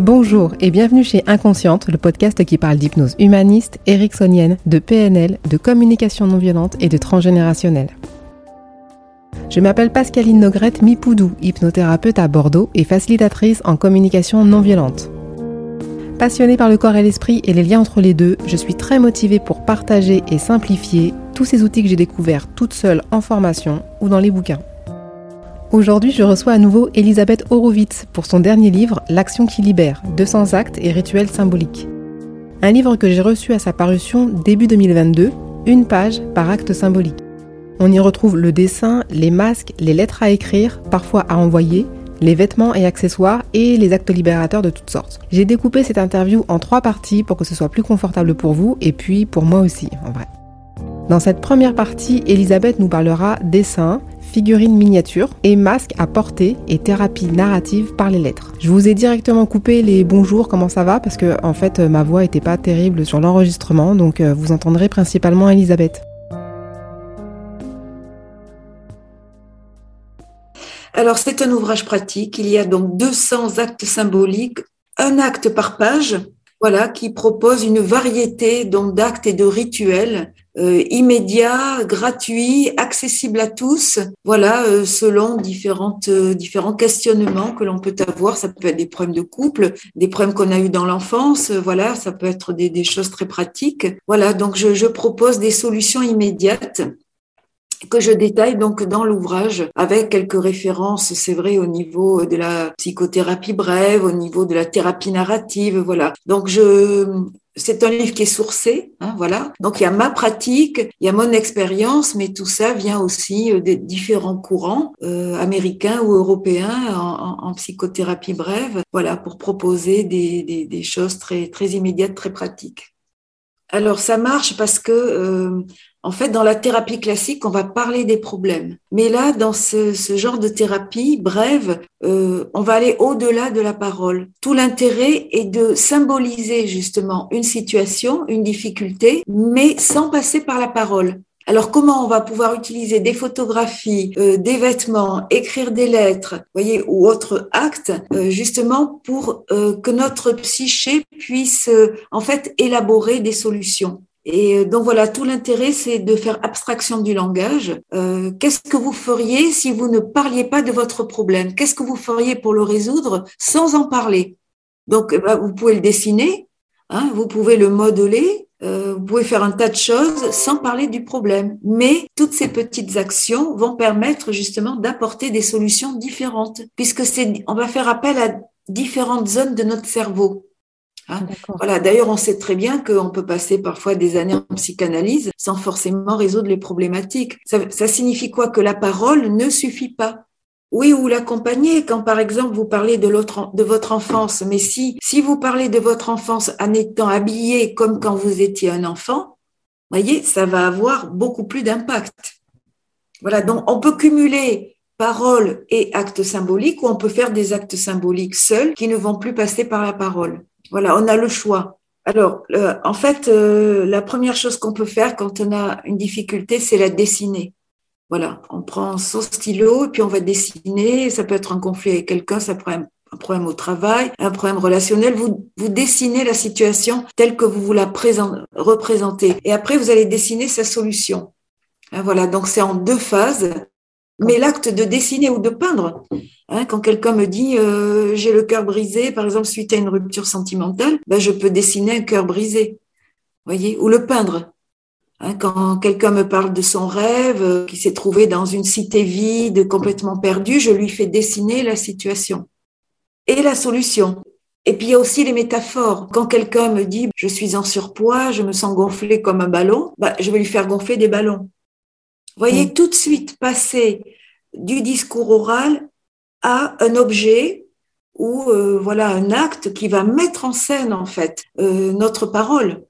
Bonjour et bienvenue chez Inconsciente, le podcast qui parle d'hypnose humaniste, ericksonienne, de PNL, de communication non violente et de transgénérationnel. Je m'appelle Pascaline Nogrette Mipoudou, hypnothérapeute à Bordeaux et facilitatrice en communication non violente. Passionnée par le corps et l'esprit et les liens entre les deux, je suis très motivée pour partager et simplifier tous ces outils que j'ai découverts toute seule en formation ou dans les bouquins. Aujourd'hui, je reçois à nouveau Elisabeth Horowitz pour son dernier livre, L'action qui libère, 200 actes et rituels symboliques. Un livre que j'ai reçu à sa parution début 2022, une page par acte symbolique. On y retrouve le dessin, les masques, les lettres à écrire, parfois à envoyer, les vêtements et accessoires et les actes libérateurs de toutes sortes. J'ai découpé cette interview en trois parties pour que ce soit plus confortable pour vous et puis pour moi aussi, en vrai. Dans cette première partie, Elisabeth nous parlera dessin, figurines miniatures et masques à porter et thérapie narrative par les lettres. Je vous ai directement coupé les bonjours, comment ça va, parce que en fait ma voix était pas terrible sur l'enregistrement, donc euh, vous entendrez principalement Elisabeth. Alors c'est un ouvrage pratique, il y a donc 200 actes symboliques, un acte par page, voilà, qui propose une variété d'actes et de rituels euh, immédiats, gratuits, accessibles à tous. Voilà, euh, selon différentes euh, différents questionnements que l'on peut avoir. Ça peut être des problèmes de couple, des problèmes qu'on a eu dans l'enfance. voilà, ça peut être des, des, choses très pratiques. Voilà, donc je, je propose des solutions immédiates que je détaille donc dans l'ouvrage avec quelques références, c'est vrai, au niveau de la psychothérapie brève, au niveau de la thérapie narrative, voilà. Donc je, c'est un livre qui est sourcé, hein, voilà. Donc il y a ma pratique, il y a mon expérience, mais tout ça vient aussi euh, des différents courants euh, américains ou européens en, en, psychothérapie brève, voilà, pour proposer des, des, des, choses très très immédiates, très pratiques. Alors ça marche parce que euh, en fait, dans la thérapie classique, on va parler des problèmes. Mais là, dans ce, ce genre de thérapie brève, euh, on va aller au-delà de la parole. Tout l'intérêt est de symboliser justement une situation, une difficulté, mais sans passer par la parole. Alors comment on va pouvoir utiliser des photographies, euh, des vêtements, écrire des lettres, voyez, ou autres actes, euh, justement pour euh, que notre psyché puisse euh, en fait élaborer des solutions? Et euh, donc voilà, tout l'intérêt, c'est de faire abstraction du langage. Euh, Qu'est-ce que vous feriez si vous ne parliez pas de votre problème? Qu'est-ce que vous feriez pour le résoudre sans en parler? Donc, bah, vous pouvez le dessiner, hein, vous pouvez le modeler, euh, vous pouvez faire un tas de choses sans parler du problème. Mais toutes ces petites actions vont permettre justement d'apporter des solutions différentes, puisque c'est, on va faire appel à différentes zones de notre cerveau. Hein voilà. D'ailleurs, on sait très bien qu'on peut passer parfois des années en psychanalyse sans forcément résoudre les problématiques. Ça, ça signifie quoi? Que la parole ne suffit pas. Oui, ou l'accompagner quand, par exemple, vous parlez de, l'autre, de votre enfance. Mais si, si vous parlez de votre enfance en étant habillé comme quand vous étiez un enfant, voyez, ça va avoir beaucoup plus d'impact. Voilà. Donc, on peut cumuler parole et actes symboliques ou on peut faire des actes symboliques seuls qui ne vont plus passer par la parole. Voilà, on a le choix. Alors, euh, en fait, euh, la première chose qu'on peut faire quand on a une difficulté, c'est la dessiner. Voilà, on prend son stylo et puis on va dessiner. Ça peut être un conflit avec quelqu'un, ça peut être un problème au travail, un problème relationnel. Vous, vous dessinez la situation telle que vous vous la représentez. Et après, vous allez dessiner sa solution. Hein, voilà, donc c'est en deux phases. Mais l'acte de dessiner ou de peindre, hein, quand quelqu'un me dit euh, j'ai le cœur brisé, par exemple suite à une rupture sentimentale, ben, je peux dessiner un cœur brisé, voyez, ou le peindre. Hein, quand quelqu'un me parle de son rêve, euh, qui s'est trouvé dans une cité vide, complètement perdue, je lui fais dessiner la situation et la solution. Et puis il y a aussi les métaphores. Quand quelqu'un me dit je suis en surpoids, je me sens gonflé comme un ballon, bah, je vais lui faire gonfler des ballons. Voyez mm. tout de suite passer du discours oral à un objet ou euh, voilà un acte qui va mettre en scène en fait euh, notre parole.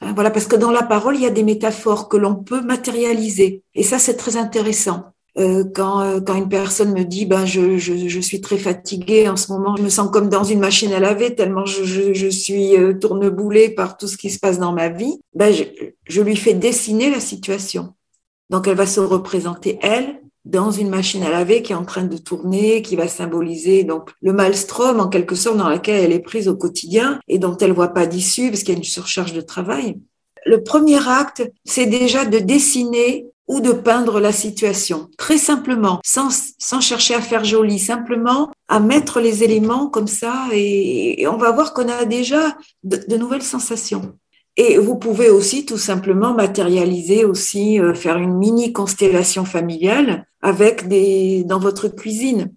Hein, voilà parce que dans la parole il y a des métaphores que l'on peut matérialiser et ça c'est très intéressant. Euh, quand, euh, quand une personne me dit ben je, je, je, suis très fatiguée en ce moment, je me sens comme dans une machine à laver tellement je, je, je suis euh, tourneboulée par tout ce qui se passe dans ma vie, ben je, je lui fais dessiner la situation. Donc elle va se représenter elle dans une machine à laver qui est en train de tourner, qui va symboliser donc le maelstrom en quelque sorte dans laquelle elle est prise au quotidien et dont elle voit pas d'issue parce qu'il y a une surcharge de travail. Le premier acte, c'est déjà de dessiner ou de peindre la situation, très simplement, sans, sans chercher à faire joli, simplement à mettre les éléments comme ça et, on va voir qu'on a déjà de, nouvelles sensations. Et vous pouvez aussi tout simplement matérialiser aussi, euh, faire une mini constellation familiale avec des, dans votre cuisine.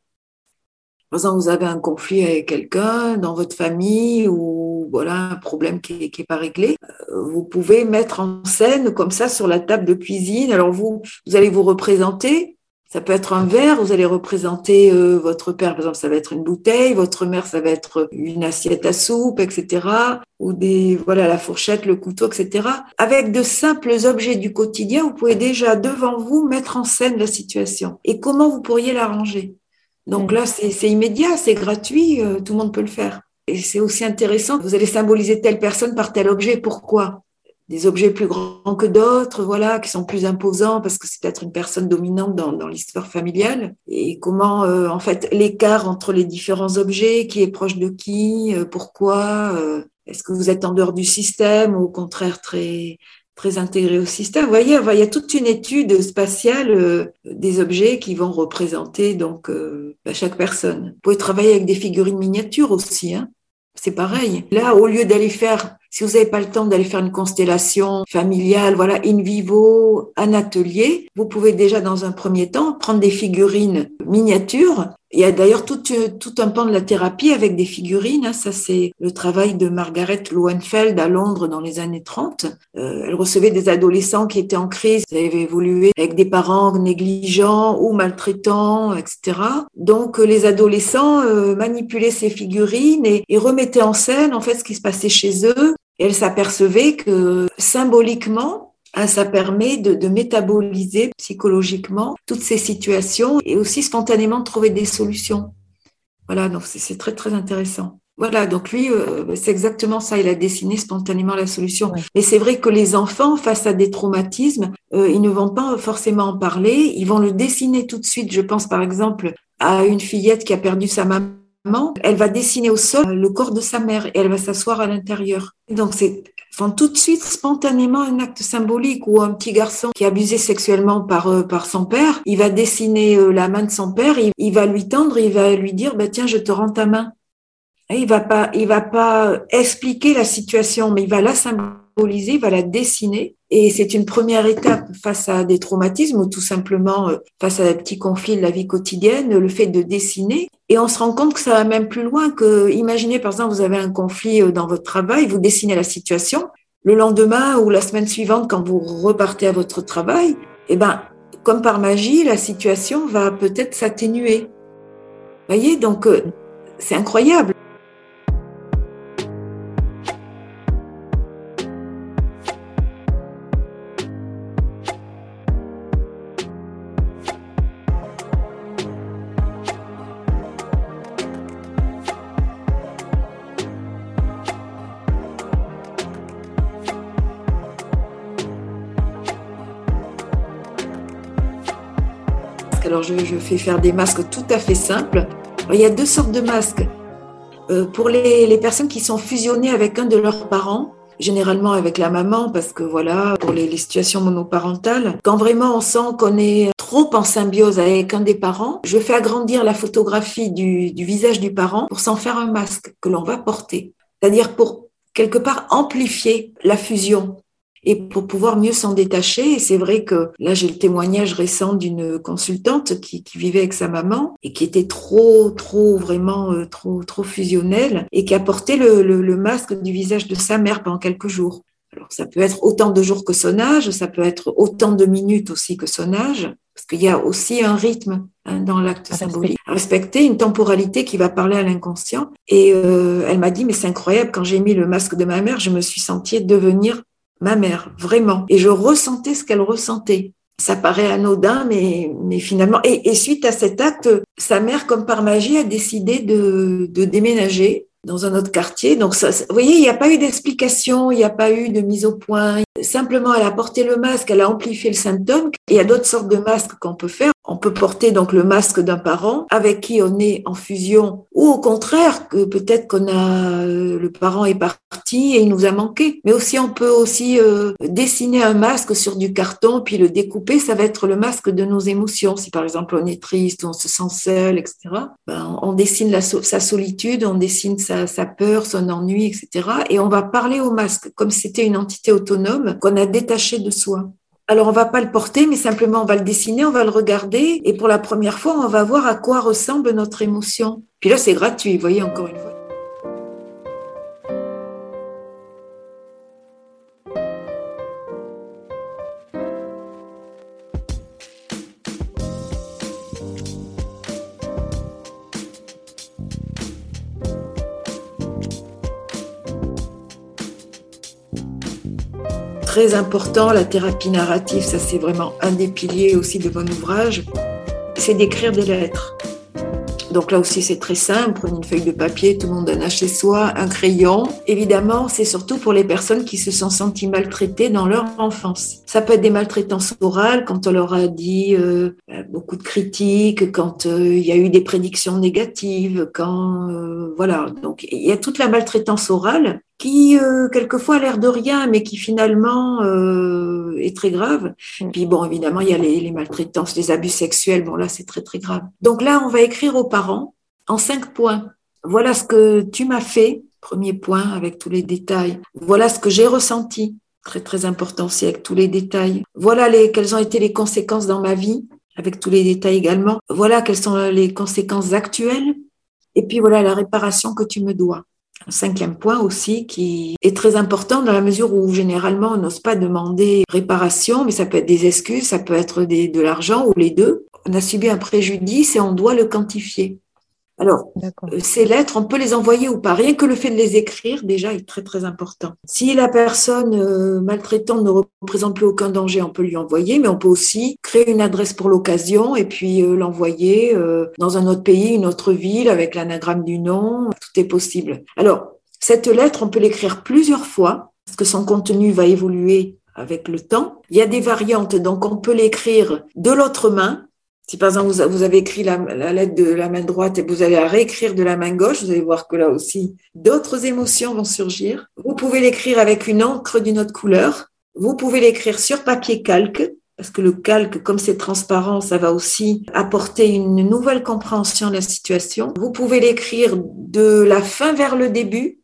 Par exemple, vous avez un conflit avec quelqu'un dans votre famille ou voilà un problème qui n'est pas réglé, euh, vous pouvez mettre en scène comme ça sur la table de cuisine. Alors vous, vous allez vous représenter. Ça peut être un verre, vous allez représenter euh, votre père, par exemple, ça va être une bouteille, votre mère, ça va être une assiette à soupe, etc. Ou des, voilà, la fourchette, le couteau, etc. Avec de simples objets du quotidien, vous pouvez déjà devant vous mettre en scène la situation et comment vous pourriez l'arranger. Donc là, c'est immédiat, c'est gratuit, euh, tout le monde peut le faire. Et c'est aussi intéressant, vous allez symboliser telle personne par tel objet. Pourquoi? Des objets plus grands que d'autres, voilà, qui sont plus imposants parce que c'est peut-être une personne dominante dans, l'histoire familiale. Et comment, euh, en fait, l'écart entre les différents objets, qui est proche de qui, euh, pourquoi Est-ce que vous êtes en dehors du système ou au contraire très très intégré au système? Vous voyez, il y a toute une étude spatiale euh, des objets qui vont représenter donc euh, bah, chaque personne. Vous pouvez travailler avec des figurines miniatures aussi. Hein. C'est pareil. Là, au lieu d'aller faire, si vous n'avez pas le temps d'aller faire une constellation familiale, voilà, in vivo, un atelier, vous pouvez déjà dans un premier temps prendre des figurines miniatures il y a d'ailleurs tout, tout, un pan de la thérapie avec des figurines. Hein. Ça, c'est le travail de Margaret Lowenfeld à Londres dans les années 30. Euh, elle recevait des adolescents qui étaient en crise, qui avaient évolué avec des parents négligents ou maltraitants, etc. Donc, euh, les adolescents euh, manipulaient ces figurines et, et remettaient en scène, en fait, ce qui se passait chez eux. Et elle s'apercevait que symboliquement, ah, ça permet de, métaboliser psychologiquement toutes ces situations et aussi spontanément trouver des solutions. Voilà, donc c'est très très intéressant. Voilà, donc lui, euh, c'est exactement ça. Il a dessiné spontanément la solution. Mais c'est vrai que les enfants, face à des traumatismes, euh, ils ne vont pas forcément en parler. Ils vont le dessiner tout de suite. Je pense par exemple à une fillette qui a perdu sa maman elle va dessiner au sol le corps de sa mère et elle va s'asseoir à l'intérieur. Donc c'est tout de suite spontanément un acte symbolique ou un petit garçon qui est abusé sexuellement par euh, par son père, il va dessiner euh, la main de son père, il, va lui tendre, il va lui dire bah tiens je te rends ta main. Il va pas il va pas expliquer la situation, mais il va la symboliser, il va la dessiner et c'est une première étape face à des traumatismes ou tout simplement euh, face à des petits conflits de la vie quotidienne, le fait de dessiner. Et on se rend compte que ça va même plus loin que, imaginez par exemple, vous avez un conflit euh, dans votre travail, vous dessinez la situation. Le lendemain ou la semaine suivante, quand vous repartez à votre travail, eh ben, comme par magie, la situation va peut-être s'atténuer. Voyez, donc euh, c'est incroyable. Je, fais faire des masques tout à fait simples. il y a deux sortes de masques. Euh, pour les, personnes qui sont fusionnées avec un de leurs parents, généralement avec la maman, parce que voilà, pour les, situations monoparentales, quand vraiment on sent qu'on est trop en symbiose avec un des parents, je fais agrandir la photographie du visage du parent pour s'en faire un masque que l'on va porter. C'est-à-dire pour quelque part amplifier la fusion et pour pouvoir mieux s'en détacher. Et c'est vrai que là, j'ai le témoignage récent d'une consultante qui, qui, vivait avec sa maman et qui était trop, trop, vraiment euh, trop, trop fusionnelle et qui a porté le, le, le, masque du visage de sa mère pendant quelques jours. Alors, ça peut être autant de jours que son âge, ça peut être autant de minutes aussi que son âge, parce qu'il y a aussi un rythme hein, dans l'acte symbolique. Respecter une temporalité qui va parler à l'inconscient. Et euh, elle m'a dit, mais c'est incroyable, quand j'ai mis le masque de ma mère, je me suis sentie devenir ma mère, vraiment. Et je ressentais ce qu'elle ressentait. Ça paraît anodin, mais, mais finalement, et, suite à cet acte, sa mère, comme par magie, a décidé de, de déménager dans un autre quartier. Donc, ça, vous voyez, il n'y a pas eu d'explication, il n'y a pas eu de mise au point. Simplement, elle a porté le masque, elle a amplifié le symptôme. Il y a d'autres sortes de masques qu'on peut faire. On peut porter donc le masque d'un parent avec qui on est en fusion ou au contraire que peut-être qu'on a euh, le parent est parti et il nous a manqué. Mais aussi on peut aussi euh, dessiner un masque sur du carton puis le découper. Ça va être le masque de nos émotions. Si par exemple on est triste, on se sent seul, etc. Ben, on dessine sa solitude, on dessine sa, sa peur, son ennui, etc. Et on va parler au masque comme c'était une entité autonome qu'on a détachée de soi. Alors, on va pas le porter, mais simplement on va le dessiner, on va le regarder, et pour la première fois, on va voir à quoi ressemble notre émotion. Puis là, c'est gratuit, vous voyez, encore une fois. Très important, la thérapie narrative, ça c'est vraiment un des piliers aussi de mon ouvrage, c'est d'écrire des lettres. Donc là aussi, c'est très simple. Prenez une feuille de papier, tout le monde en a chez soi, un crayon. Évidemment, c'est surtout pour les personnes qui se sont senties maltraitées dans leur enfance. Ça peut être des maltraitances orales quand on leur a dit euh, beaucoup de critiques, quand euh, il y a eu des prédictions négatives, quand euh, voilà. Donc il y a toute la maltraitance orale qui quelquefois a l'air de rien, mais qui finalement est très grave. Mm. Puis bon, évidemment, il y a les, les maltraitances, les abus sexuels. Bon là, c'est très très grave. Donc là, on va écrire aux parents en cinq points. Voilà ce que tu m'as fait, premier point avec tous les détails. Voilà ce que j'ai ressenti, très très important aussi avec tous les détails. Voilà les, quelles ont été les conséquences dans ma vie, avec tous les détails également. Voilà quelles sont les conséquences actuelles. Et puis voilà la réparation que tu me dois. Un cinquième point aussi qui est très important dans la mesure où généralement on n'ose pas demander réparation, mais ça peut être des excuses, ça peut être de l'argent ou les deux. On a subi un préjudice et on doit le quantifier. Alors, euh, ces lettres, on peut les envoyer ou pas. Rien que le fait de les écrire, déjà, est très, très important. Si la personne euh, maltraitante ne représente plus aucun danger, on peut lui envoyer, mais on peut aussi créer une adresse pour l'occasion et puis euh, l'envoyer dans un autre pays, une autre ville, avec l'anagramme du nom. Tout est possible. Alors, cette lettre, on peut l'écrire plusieurs fois, parce que son contenu va évoluer avec le temps. Il y a des variantes, donc on peut l'écrire de l'autre main, si par exemple vous avez écrit la, lettre de la main droite et vous allez la réécrire de la main gauche, vous allez voir que là aussi, d'autres émotions vont surgir. Vous pouvez l'écrire avec une encre d'une autre couleur. Vous pouvez l'écrire sur papier calque, parce que le calque, comme c'est transparent, ça va aussi apporter une nouvelle compréhension de la situation. Vous pouvez l'écrire de la fin vers le début.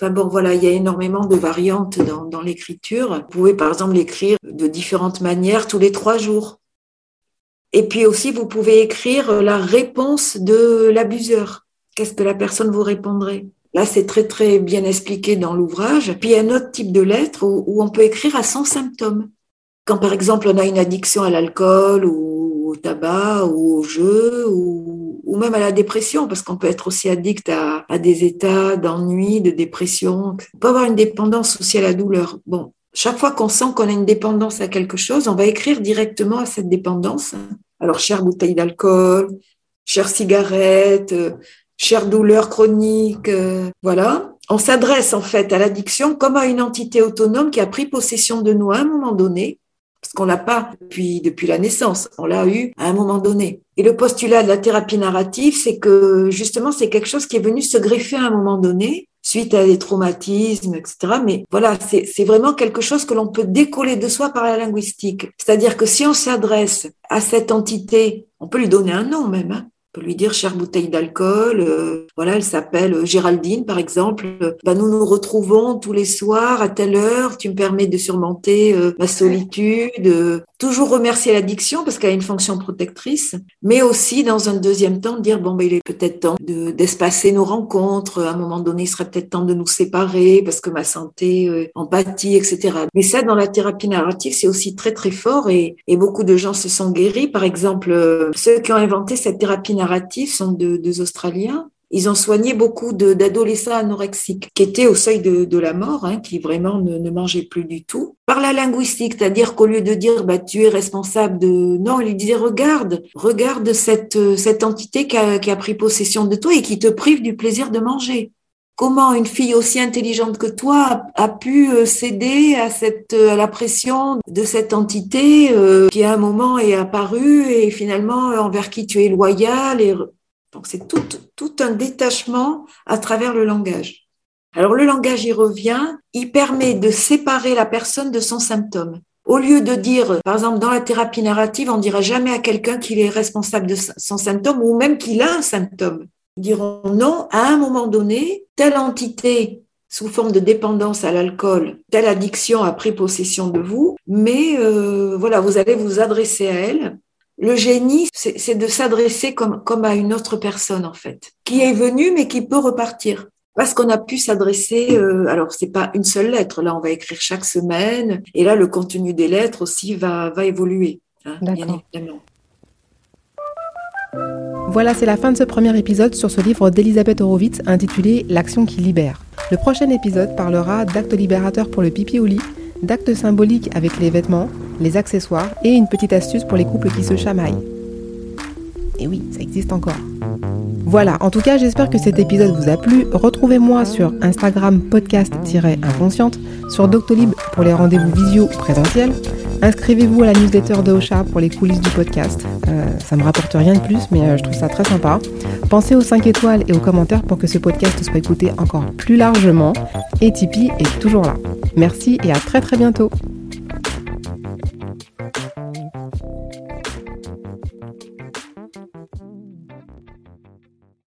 Enfin bon, voilà, il y a énormément de variantes dans, dans l'écriture. Vous pouvez par exemple l'écrire de différentes manières tous les trois jours. Et puis aussi, vous pouvez écrire la réponse de l'abuseur. Qu'est-ce que la personne vous répondrait? Là, c'est très, très bien expliqué dans l'ouvrage. Puis, il y a un autre type de lettre où, on peut écrire à son symptôme. Quand, par exemple, on a une addiction à l'alcool ou au tabac ou au jeu ou, ou même à la dépression, parce qu'on peut être aussi addict à, à des états d'ennui, de dépression. On peut avoir une dépendance aussi à la douleur. Bon, chaque fois qu'on sent qu'on a une dépendance à quelque chose, on va écrire directement à cette dépendance alors, chère bouteille d'alcool, chère cigarette, euh, chère douleur chronique, euh, voilà. On s'adresse en fait à l'addiction comme à une entité autonome qui a pris possession de nous à un moment donné, parce qu'on l'a pas depuis, depuis la naissance, on l'a eu à un moment donné. Et le postulat de la thérapie narrative, c'est que justement, c'est quelque chose qui est venu se greffer à un moment donné suite à des traumatismes, etc. Mais voilà, c'est vraiment quelque chose que l'on peut décoller de soi par la linguistique. C'est-à-dire que si on s'adresse à cette entité, on peut lui donner un nom même. Hein, peut lui dire chère bouteille d'alcool, euh, voilà, elle s'appelle euh, Géraldine par exemple. bah, nous nous retrouvons tous les soirs à telle heure. Tu me permets de surmonter euh, ma solitude. Toujours remercier l'addiction parce qu'elle a une fonction protectrice, mais aussi dans un deuxième temps dire bon ben il est peut-être temps de d'espacer nos rencontres. À un moment donné, il serait peut-être temps de nous séparer parce que ma santé empathie, etc. Mais ça dans la thérapie narrative c'est aussi très très fort et, et beaucoup de gens se sont guéris. Par exemple, ceux qui ont inventé cette thérapie narrative sont deux, Australiens. Ils ont soigné beaucoup d'adolescents anorexiques qui étaient au seuil de, la mort, hein, qui vraiment ne, mangeaient plus du tout. Par la linguistique, c'est-à-dire qu'au lieu de dire bah, tu es responsable de... Non, ils disaient regarde, regarde cette, cette entité qui a, pris possession de toi et qui te prive du plaisir de manger. comment une fille aussi intelligente que toi a, pu euh, céder à cette à la pression de cette entité qui à un moment est apparue et finalement envers qui tu es loyal et donc c'est tout, tout un détachement à travers le langage. Alors le langage y revient, il permet de séparer la personne de son symptôme. Au lieu de dire, par exemple, dans la thérapie narrative, on dira jamais à quelqu'un qu'il est responsable de son symptôme ou même qu'il a un symptôme. Ils diront non, à un moment donné, telle entité sous forme de dépendance à l'alcool, telle addiction a pris possession de vous, mais euh, voilà, vous allez vous adresser à elle. Le génie, c'est de s'adresser comme, comme à une autre personne en fait, qui est venue mais qui peut repartir parce qu'on a pu s'adresser. Euh, alors c'est pas une seule lettre. Là, on va écrire chaque semaine, et là, le contenu des lettres aussi va va évoluer. Hein, bien évidemment. Voilà, c'est la fin de ce premier épisode sur ce livre d'Elisabeth Horowitz intitulé L'action qui libère. Le prochain épisode parlera d'actes libérateurs pour le pipi au lit, d'actes symboliques avec les vêtements, les accessoires et une petite astuce pour les couples qui se chamaillent. Et oui, ça existe encore. Voilà, en tout cas, j'espère que cet épisode vous a plu. Retrouvez-moi sur Instagram podcast-inconsciente, sur Doctolib pour les rendez-vous visio présentiels. Inscrivez-vous à la newsletter de Ocha pour les coulisses du podcast. Euh, ça me rapporte rien de plus, mais euh, je trouve ça très sympa. Pensez aux 5 étoiles et aux commentaires pour que ce podcast soit écouté encore plus largement. Et Tipeee est toujours là. Merci et à très très bientôt.